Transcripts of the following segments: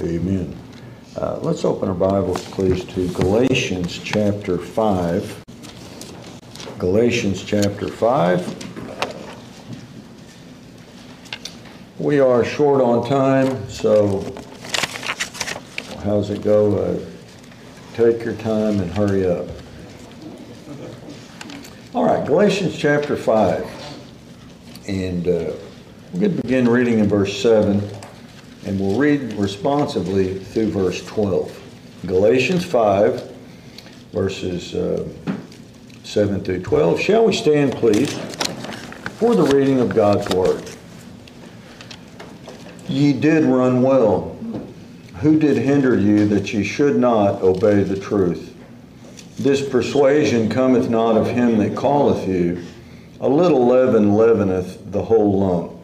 Amen. Uh, let's open our Bibles, please, to Galatians chapter 5. Galatians chapter 5. We are short on time, so how's it go? Uh, take your time and hurry up. All right, Galatians chapter 5. And uh, we're going to begin reading in verse 7, and we'll read responsively through verse 12. Galatians 5, verses uh, 7 through 12. Shall we stand, please, for the reading of God's Word? Ye did run well. Who did hinder you that ye should not obey the truth? This persuasion cometh not of him that calleth you. A little leaven leaveneth the whole lump.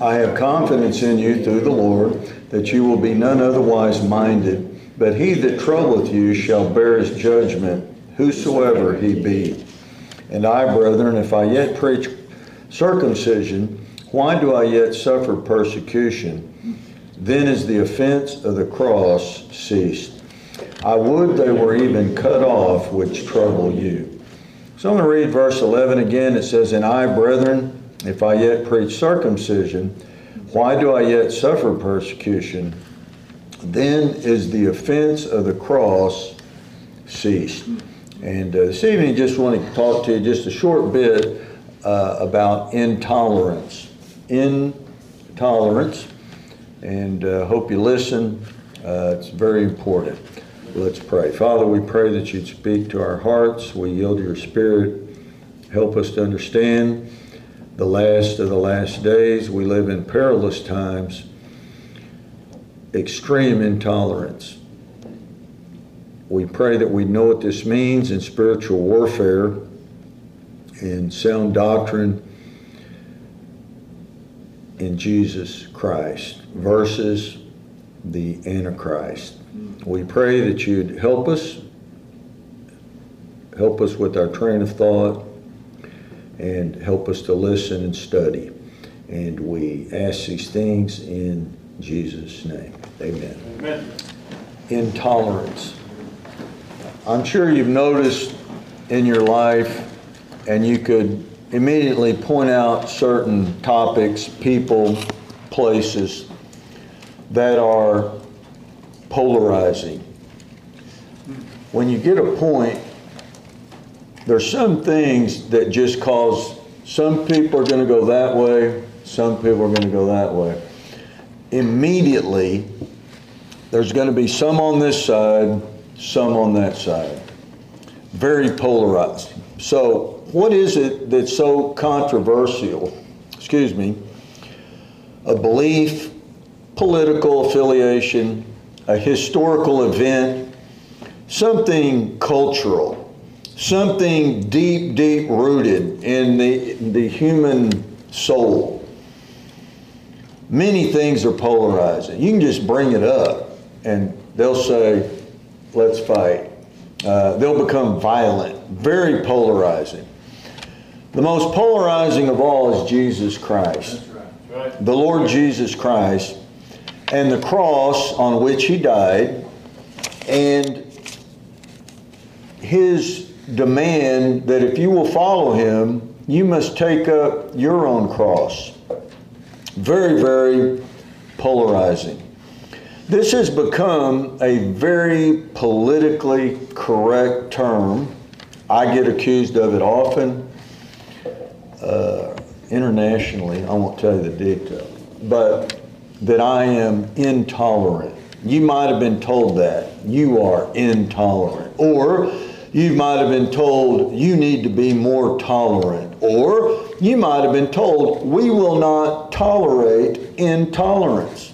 I have confidence in you through the Lord that you will be none otherwise minded, but he that troubleth you shall bear his judgment, whosoever he be. And I, brethren, if I yet preach circumcision, why do I yet suffer persecution? Then is the offense of the cross ceased. I would they were even cut off which trouble you. So I'm going to read verse 11 again. It says, And I, brethren, if I yet preach circumcision, why do I yet suffer persecution? Then is the offense of the cross ceased. And uh, this evening, I just want to talk to you just a short bit uh, about intolerance intolerance. And uh, hope you listen. Uh, it's very important. Let's pray. Father, we pray that you'd speak to our hearts. We yield your spirit. Help us to understand the last of the last days. We live in perilous times, extreme intolerance. We pray that we know what this means in spiritual warfare, in sound doctrine, in Jesus Christ versus the Antichrist. We pray that you'd help us, help us with our train of thought, and help us to listen and study. And we ask these things in Jesus' name. Amen. Amen. Intolerance. I'm sure you've noticed in your life, and you could immediately point out certain topics, people, places that are polarizing. When you get a point, there's some things that just cause some people are going to go that way, some people are going to go that way. Immediately, there's going to be some on this side, some on that side. Very polarized. So what is it that's so controversial? Excuse me. A belief, political affiliation, a historical event, something cultural, something deep, deep rooted in the, the human soul. Many things are polarizing. You can just bring it up and they'll say, let's fight. Uh, they'll become violent, very polarizing. The most polarizing of all is Jesus Christ. Right. The Lord Jesus Christ and the cross on which he died and his demand that if you will follow him, you must take up your own cross. Very, very polarizing. This has become a very politically correct term. I get accused of it often uh, internationally, I won't tell you the detail, but that I am intolerant. You might have been told that. You are intolerant. Or you might have been told you need to be more tolerant. Or you might have been told we will not tolerate intolerance.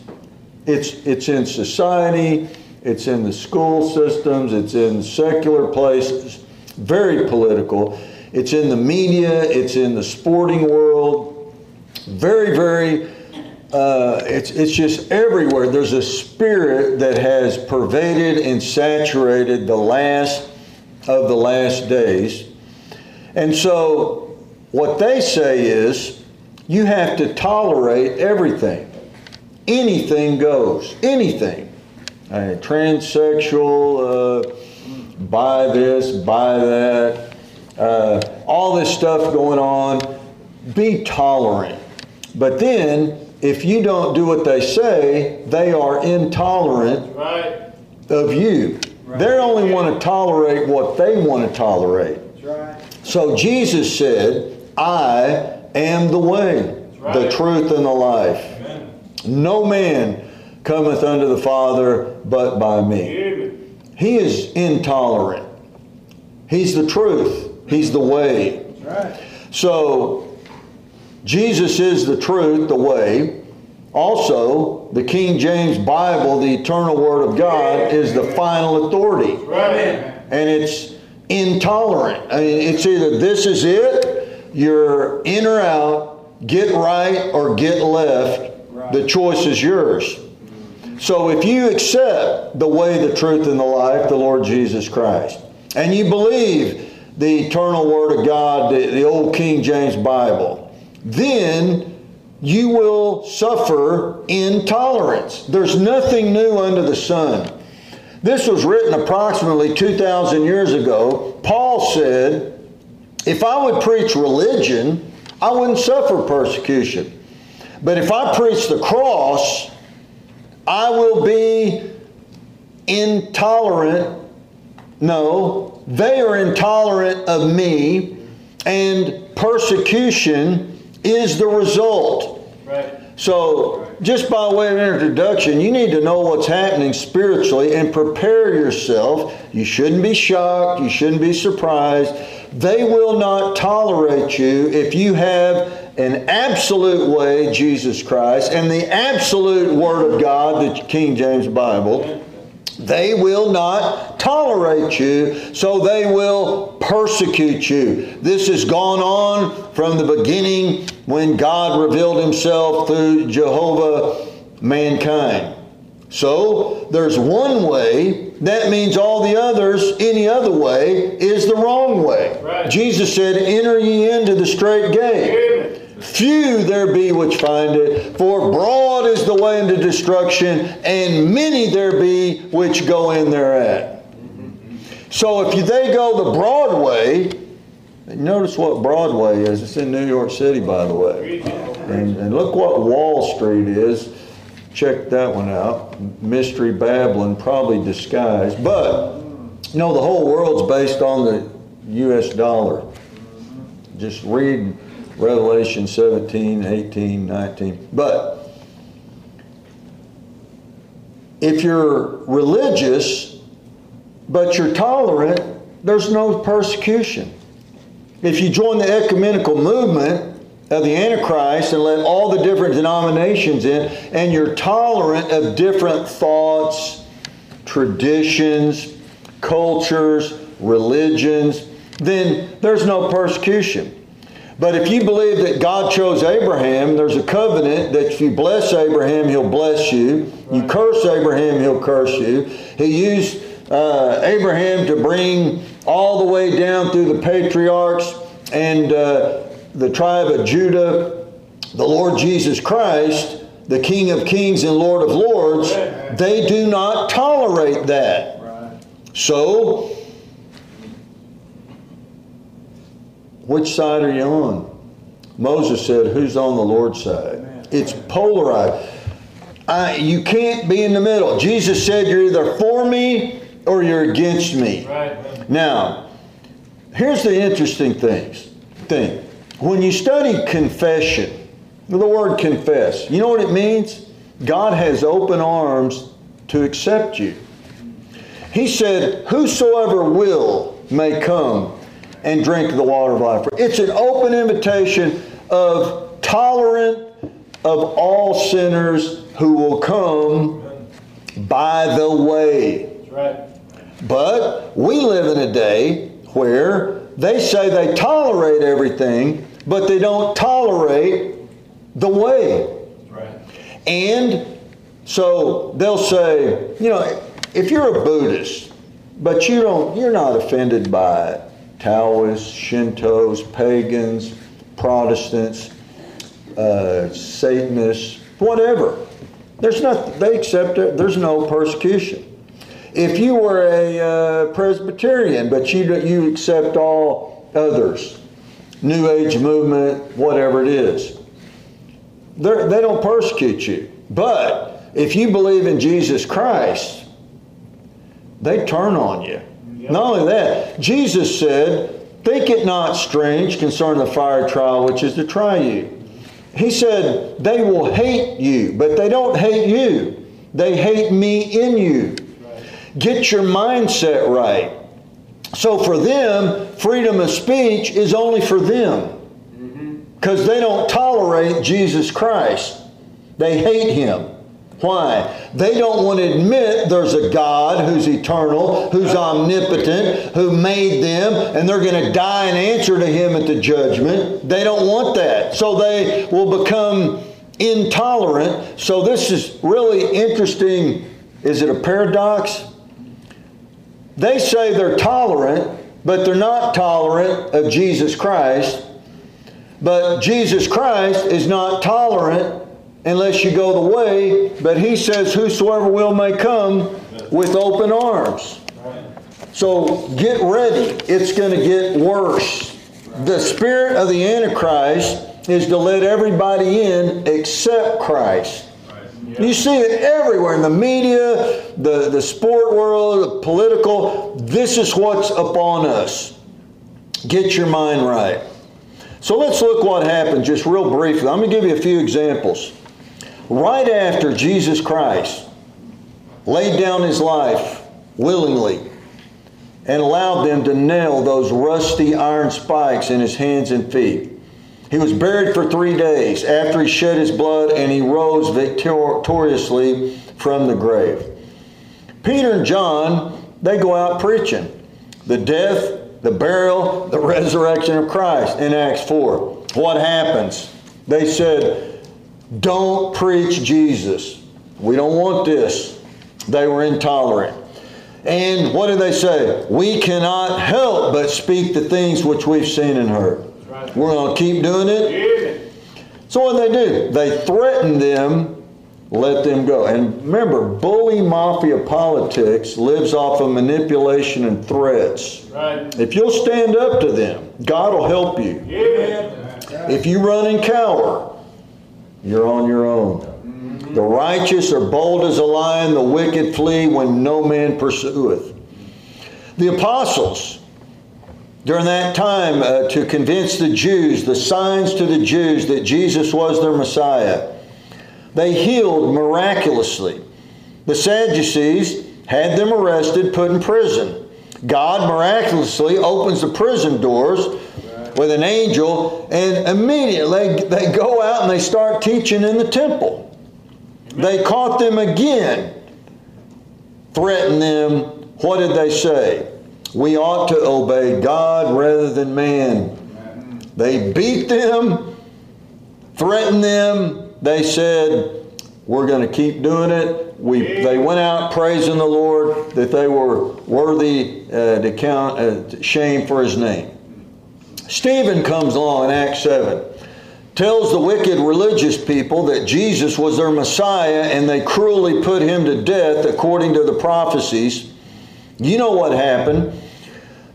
It's, it's in society, it's in the school systems, it's in secular places, very political. It's in the media, it's in the sporting world. Very, very, uh, it's, it's just everywhere. There's a spirit that has pervaded and saturated the last of the last days. And so, what they say is you have to tolerate everything. anything goes. Anything. Uh, transsexual, uh, buy this, buy that, uh, all this stuff going on. Be tolerant. But then, if you don't do what they say, they are intolerant right. of you. Right. They only want to tolerate what they want to tolerate. Right. So Jesus said, I am the way, right. the truth, and the life. Amen. No man cometh unto the Father but by me. Amen. He is intolerant. He's the truth. He's the way. Right. So, Jesus is the truth, the way. Also, the King James Bible, the eternal Word of God, is the final authority. Right. And it's intolerant. I mean, it's either this is it, you're in or out, get right or get left. Right. The choice is yours. So if you accept the way, the truth, and the life, the Lord Jesus Christ, and you believe the eternal Word of God, the, the old King James Bible, then you will suffer intolerance. There's nothing new under the sun. This was written approximately 2,000 years ago. Paul said, If I would preach religion, I wouldn't suffer persecution. But if I preach the cross, I will be intolerant. No, they are intolerant of me, and persecution is the result. Right. So, just by way of introduction, you need to know what's happening spiritually and prepare yourself. You shouldn't be shocked, you shouldn't be surprised. They will not tolerate you if you have an absolute way, Jesus Christ, and the absolute Word of God, the King James Bible. They will not tolerate you, so they will persecute you. This has gone on from the beginning when God revealed himself through Jehovah mankind. So there's one way. That means all the others, any other way, is the wrong way. Right. Jesus said, Enter ye into the straight gate. Few there be which find it, for broad is the way into destruction, and many there be which go in thereat. So if they go the broad way, notice what Broadway is. It's in New York City, by the way. And, and look what Wall Street is. Check that one out. Mystery Babylon, probably disguised. But, you know, the whole world's based on the U.S. dollar. Just read Revelation 17, 18, 19. But if you're religious, but you're tolerant, there's no persecution. If you join the ecumenical movement of the Antichrist and let all the different denominations in, and you're tolerant of different thoughts, traditions, cultures, religions, then there's no persecution. But if you believe that God chose Abraham, there's a covenant that if you bless Abraham, he'll bless you. You curse Abraham, he'll curse you. He used uh, Abraham to bring all the way down through the patriarchs and uh, the tribe of Judah, the Lord Jesus Christ, the King of Kings and Lord of Lords. They do not tolerate that. So, Which side are you on? Moses said, Who's on the Lord's side? Amen. It's polarized. I, you can't be in the middle. Jesus said, You're either for me or you're against me. Right. Now, here's the interesting things, thing. When you study confession, the word confess, you know what it means? God has open arms to accept you. He said, Whosoever will may come and drink the water of life. It's an open invitation of tolerant of all sinners who will come by the way. Right. But we live in a day where they say they tolerate everything, but they don't tolerate the way. Right. And so they'll say, you know, if you're a Buddhist, but you don't you're not offended by it, Taoists, Shintos, pagans, Protestants, uh, Satanists, whatever. There's nothing, they accept it, there's no persecution. If you were a uh, Presbyterian, but you, you accept all others, New Age movement, whatever it is, They're, they don't persecute you. But if you believe in Jesus Christ, they turn on you. Yep. Not only that, Jesus said, Think it not strange concerning the fire trial which is to try you. He said, They will hate you, but they don't hate you. They hate me in you. Get your mindset right. So for them, freedom of speech is only for them because mm-hmm. they don't tolerate Jesus Christ. They hate him. Why? They don't want to admit there's a God who's eternal, who's omnipotent, who made them, and they're going to die and answer to Him at the judgment. They don't want that. So they will become intolerant. So this is really interesting. Is it a paradox? They say they're tolerant, but they're not tolerant of Jesus Christ. But Jesus Christ is not tolerant unless you go the way. But he says, Whosoever will may come with open arms. So get ready. It's going to get worse. The spirit of the Antichrist is to let everybody in except Christ. You see it everywhere in the media, the, the sport world, the political. This is what's upon us. Get your mind right. So let's look what happened just real briefly. I'm going to give you a few examples. Right after Jesus Christ laid down his life willingly and allowed them to nail those rusty iron spikes in his hands and feet. He was buried for three days after he shed his blood and he rose victoriously from the grave. Peter and John, they go out preaching the death, the burial, the resurrection of Christ in Acts 4. What happens? They said, Don't preach Jesus. We don't want this. They were intolerant. And what did they say? We cannot help but speak the things which we've seen and heard. We're going to keep doing it. So what do they do? They threaten them, let them go. And remember, bully mafia politics lives off of manipulation and threats. Right. If you'll stand up to them, God will help you. If you run and cower, you're on your own. The righteous are bold as a lion, the wicked flee when no man pursueth. The apostles, during that time uh, to convince the Jews, the signs to the Jews that Jesus was their Messiah. They healed miraculously. The Sadducees had them arrested, put in prison. God miraculously opens the prison doors with an angel, and immediately they go out and they start teaching in the temple. They caught them again, threatened them. What did they say? we ought to obey God rather than man. They beat them, threatened them. They said, We're going to keep doing it. We, they went out praising the Lord that they were worthy uh, to count uh, shame for his name. Stephen comes along in Acts 7 tells the wicked religious people that Jesus was their Messiah and they cruelly put him to death according to the prophecies. You know what happened.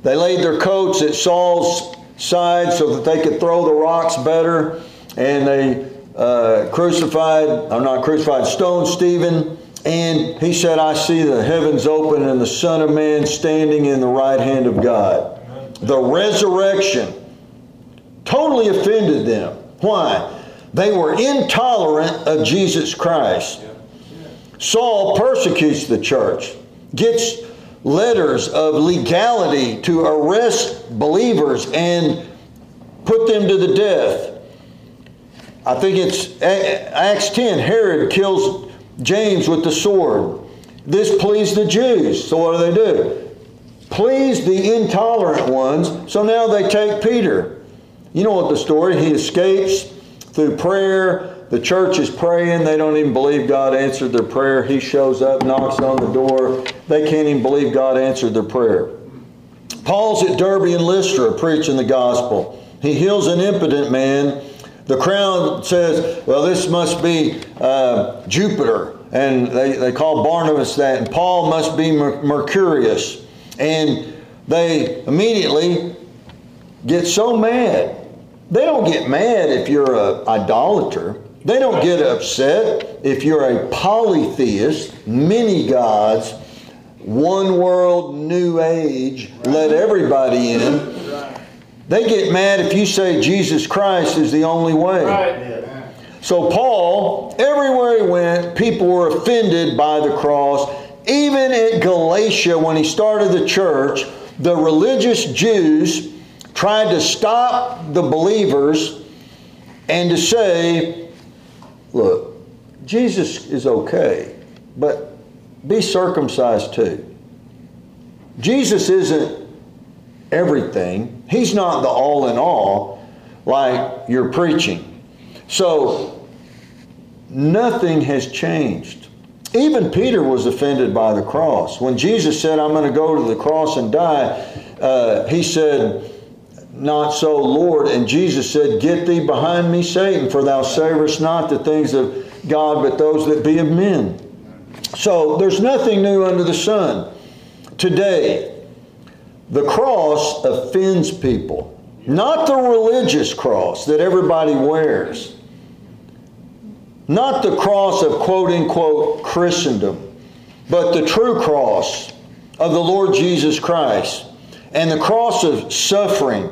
They laid their coats at Saul's side so that they could throw the rocks better, and they uh, crucified, or not crucified, stoned Stephen. And he said, I see the heavens open and the Son of Man standing in the right hand of God. The resurrection totally offended them. Why? They were intolerant of Jesus Christ. Saul persecutes the church, gets letters of legality to arrest believers and put them to the death. I think it's Acts 10. Herod kills James with the sword. This pleased the Jews. So what do they do? Please the intolerant ones. So now they take Peter. You know what the story? He escapes through prayer the church is praying. They don't even believe God answered their prayer. He shows up, knocks on the door. They can't even believe God answered their prayer. Paul's at Derbe and Lystra preaching the gospel. He heals an impotent man The crowd says, well, this must be uh, Jupiter. And they, they call Barnabas that. And Paul must be Mercurius. And they immediately get so mad. They don't get mad if you're an idolater. They don't get upset if you're a polytheist, many gods, one world, new age, let everybody in. They get mad if you say Jesus Christ is the only way. So, Paul, everywhere he went, people were offended by the cross. Even at Galatia, when he started the church, the religious Jews tried to stop the believers and to say, look, Jesus is okay, but be circumcised too. Jesus isn't everything, He's not the all in all like you're preaching. So, nothing has changed. Even Peter was offended by the cross. When Jesus said, I'm going to go to the cross and die, uh, he said, Not so, Lord. And Jesus said, Get thee behind me, Satan, for thou savorest not the things of God, but those that be of men. So there's nothing new under the sun. Today, the cross offends people. Not the religious cross that everybody wears. Not the cross of quote unquote Christendom, but the true cross of the Lord Jesus Christ and the cross of suffering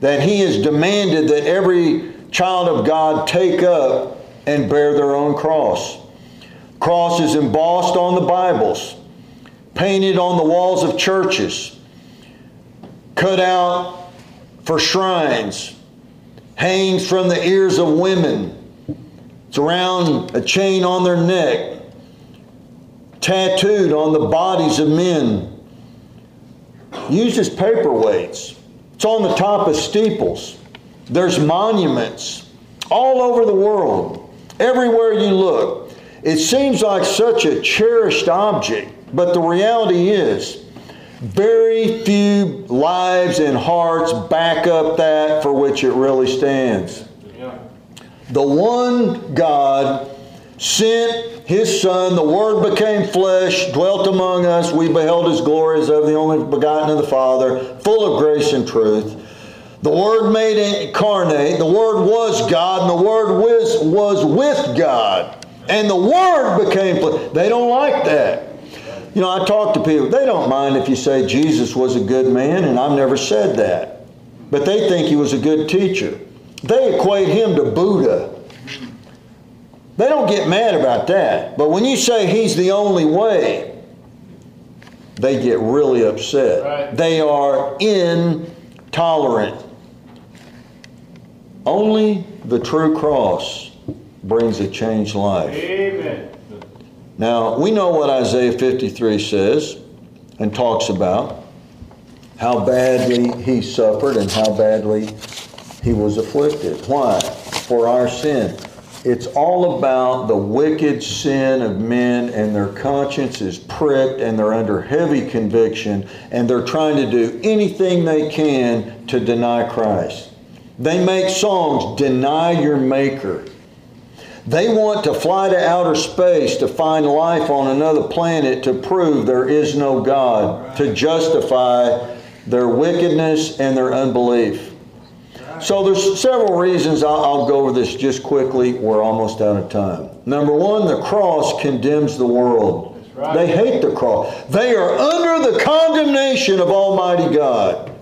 that He has demanded that every child of God take up and bear their own cross. Cross is embossed on the Bibles, painted on the walls of churches, cut out for shrines, hangs from the ears of women, it's around a chain on their neck, tattooed on the bodies of men, used as paperweights. It's on the top of steeples. There's monuments all over the world, everywhere you look. It seems like such a cherished object, but the reality is, very few lives and hearts back up that for which it really stands. The one God sent his Son, the Word became flesh, dwelt among us. We beheld his glory as of the only begotten of the Father, full of grace and truth. The Word made incarnate, the Word was God, and the Word was, was with God. And the Word became flesh. They don't like that. You know, I talk to people, they don't mind if you say Jesus was a good man, and I've never said that. But they think he was a good teacher. They equate him to Buddha. They don't get mad about that. But when you say he's the only way, they get really upset. Right. They are intolerant. Only the true cross brings a changed life. Amen. Now, we know what Isaiah 53 says and talks about how badly he suffered and how badly he was afflicted. Why? For our sin. It's all about the wicked sin of men, and their conscience is pricked, and they're under heavy conviction, and they're trying to do anything they can to deny Christ. They make songs, Deny Your Maker. They want to fly to outer space to find life on another planet to prove there is no God, to justify their wickedness and their unbelief. So there's several reasons. I'll, I'll, go over this just quickly. We're almost out of time. Number one, the cross condemns the world. Right. They hate the cross. They are under the condemnation of Almighty God.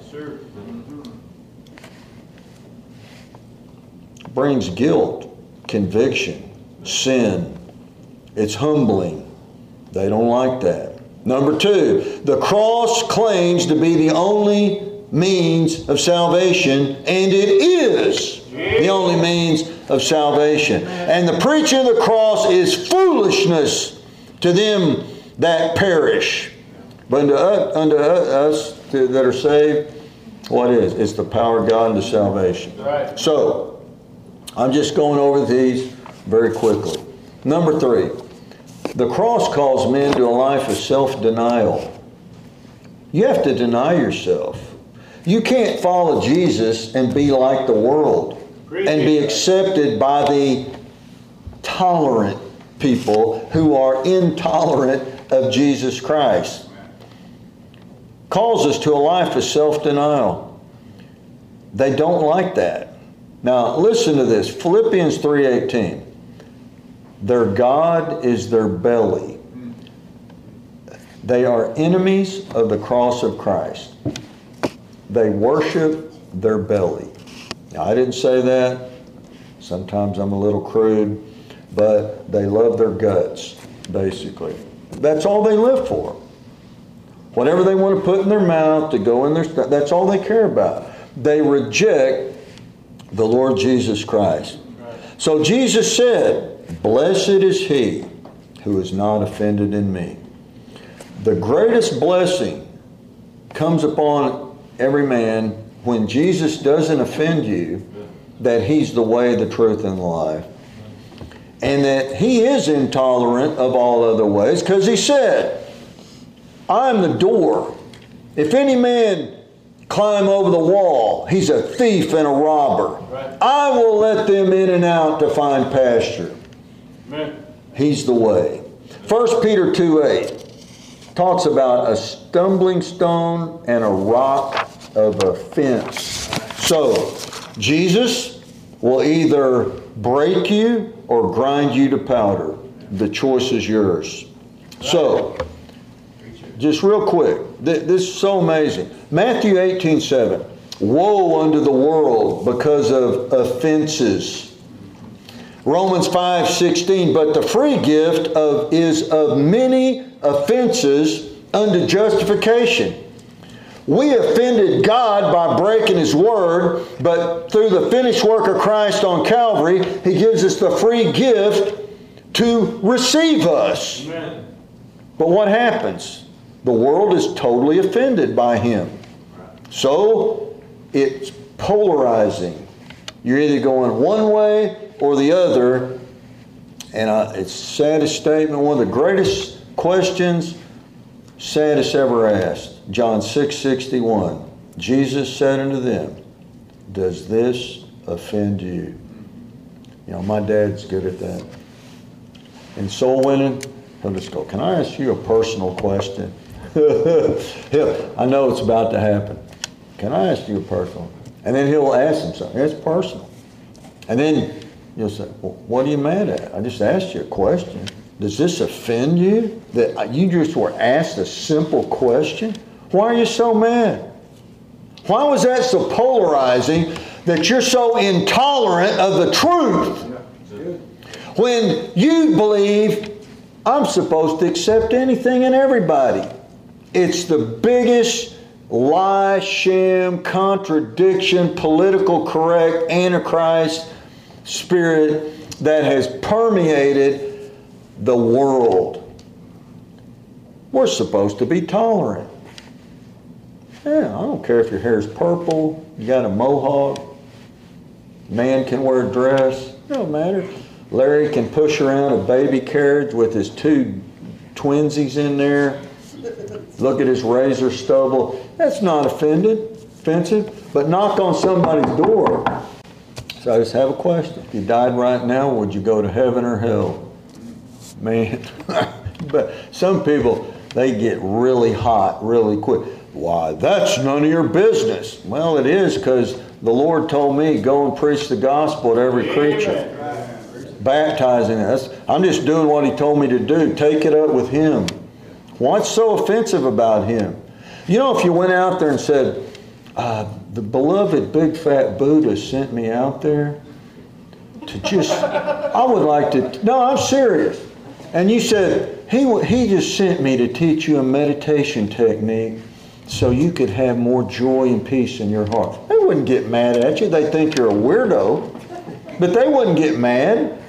Brings guilt, conviction, sin. It's humbling. They don't like that. Number two, the cross claims to be the only means of salvation, and it is the only means of salvation. And the preaching of the cross is foolishness to them that perish. But unto us, unto us that are saved, what is? It's the power of God unto salvation. Right. So, I'm just going over these very quickly. Number three, the cross calls men to a life of self denial. You have to deny yourself. You can't follow Jesus and be like the world. and be accepted by the tolerant people who are intolerant of Jesus Christ. Calls us to a life of self denial. They don't like that. Now listen to this. Philippians 3:18. Their God is their belly. They are enemies of the cross of Christ. They worship their belly. Now, I didn't say that. Sometimes I'm a little crude, but they love their guts, basically. That's all they live for. Whatever they want to put in their mouth to go in their that's all they care about. They reject the Lord Jesus Christ. So Jesus said, Blessed is he who is not offended in me. The greatest blessing comes upon every man when Jesus doesn't offend you, that he's the way, the truth, and the life. And that he is intolerant of all other ways because he said, I'm the door. If any man climb over the wall, he's a thief and a robber. Right. I will let them in and out to find pasture. Amen. He's the way. 1 Peter 2 8 talks about a stumbling stone and a rock of offense. So, Jesus will either break you or grind you to powder. The choice is yours. So, just real quick, this is so amazing. Matthew 18 7. Woe unto the world because of offenses. Romans 5 16. But the free gift of, is of many offenses unto justification. We offended God by breaking His word, but through the finished work of Christ on Calvary, He gives us the free gift to receive us. Amen. But what happens? The world is totally offended by Him. So it's polarizing. You're either going one way or the other. And I, it's the saddest statement, one of the greatest questions saddest ever asked. John 6 61. Jesus said unto them, Does this offend you? You know, my dad's good at that. In soul winning, he'll just go, Can I ask you a personal question? I know it's about to happen. Can I ask you a personal? And then he'll ask him something. It's personal. And then you'll say, Well, what are you mad at? I just asked you a question. Does this offend you that uh, you just were asked a simple question? Why are you so mad? Why was that so polarizing that you're so intolerant of the truth? When you believe I'm supposed to accept anything and everybody. It's the biggest lie, sham, contradiction, political correct, antichrist spirit that has permeated the world. We're supposed to be tolerant. Yeah, I don't care if your hair is purple, you got a mohawk, man can wear a dress, don't matter. Larry can push around a baby carriage with his two twinsies in there. Look at his razor stubble. That's not offended, offensive, but knock on somebody's door. So I just have a question. If you died right now, would you go to heaven or hell? Man. but some people, they get really hot really quick. Why, that's none of your business. Well, it is because the Lord told me, go and preach the gospel to every creature. Baptizing us. I'm just doing what He told me to do. Take it up with Him. What's so offensive about Him? You know, if you went out there and said, uh, the beloved big fat Buddha sent me out there to just, I would like to, no, I'm serious. And you said, he, he just sent me to teach you a meditation technique so you could have more joy and peace in your heart. They wouldn't get mad at you. They think you're a weirdo, but they wouldn't get mad.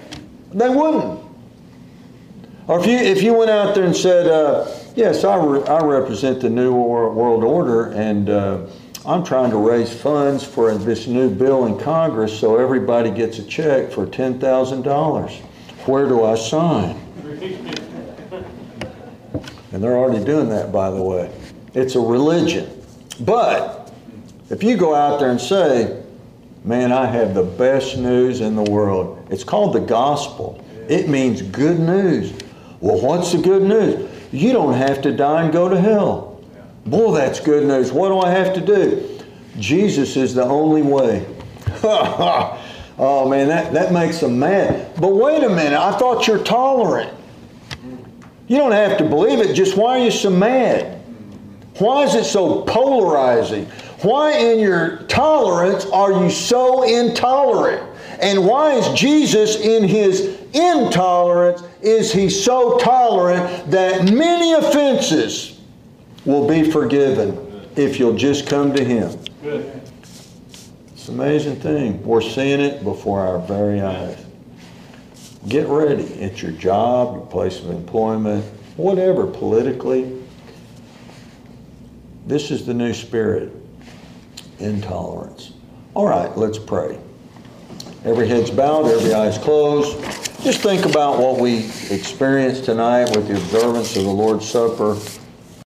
They wouldn't. Or if you, if you went out there and said, uh, yes, I, re- I represent the New World Order and uh, I'm trying to raise funds for this new bill in Congress so everybody gets a check for $10,000. Where do I sign? And they're already doing that, by the way. It's a religion. But if you go out there and say, Man, I have the best news in the world. It's called the gospel. It means good news. Well, what's the good news? You don't have to die and go to hell. Boy, that's good news. What do I have to do? Jesus is the only way. oh man, that, that makes them mad. But wait a minute, I thought you're tolerant. You don't have to believe it, just why are you so mad? Why is it so polarizing? Why in your tolerance are you so intolerant? And why is Jesus in his intolerance is he so tolerant that many offenses will be forgiven if you'll just come to him. It's an amazing thing. We're seeing it before our very eyes. Get ready at your job, your place of employment, whatever politically. This is the new spirit intolerance. All right, let's pray. Every head's bowed, every eye's closed. Just think about what we experienced tonight with the observance of the Lord's Supper.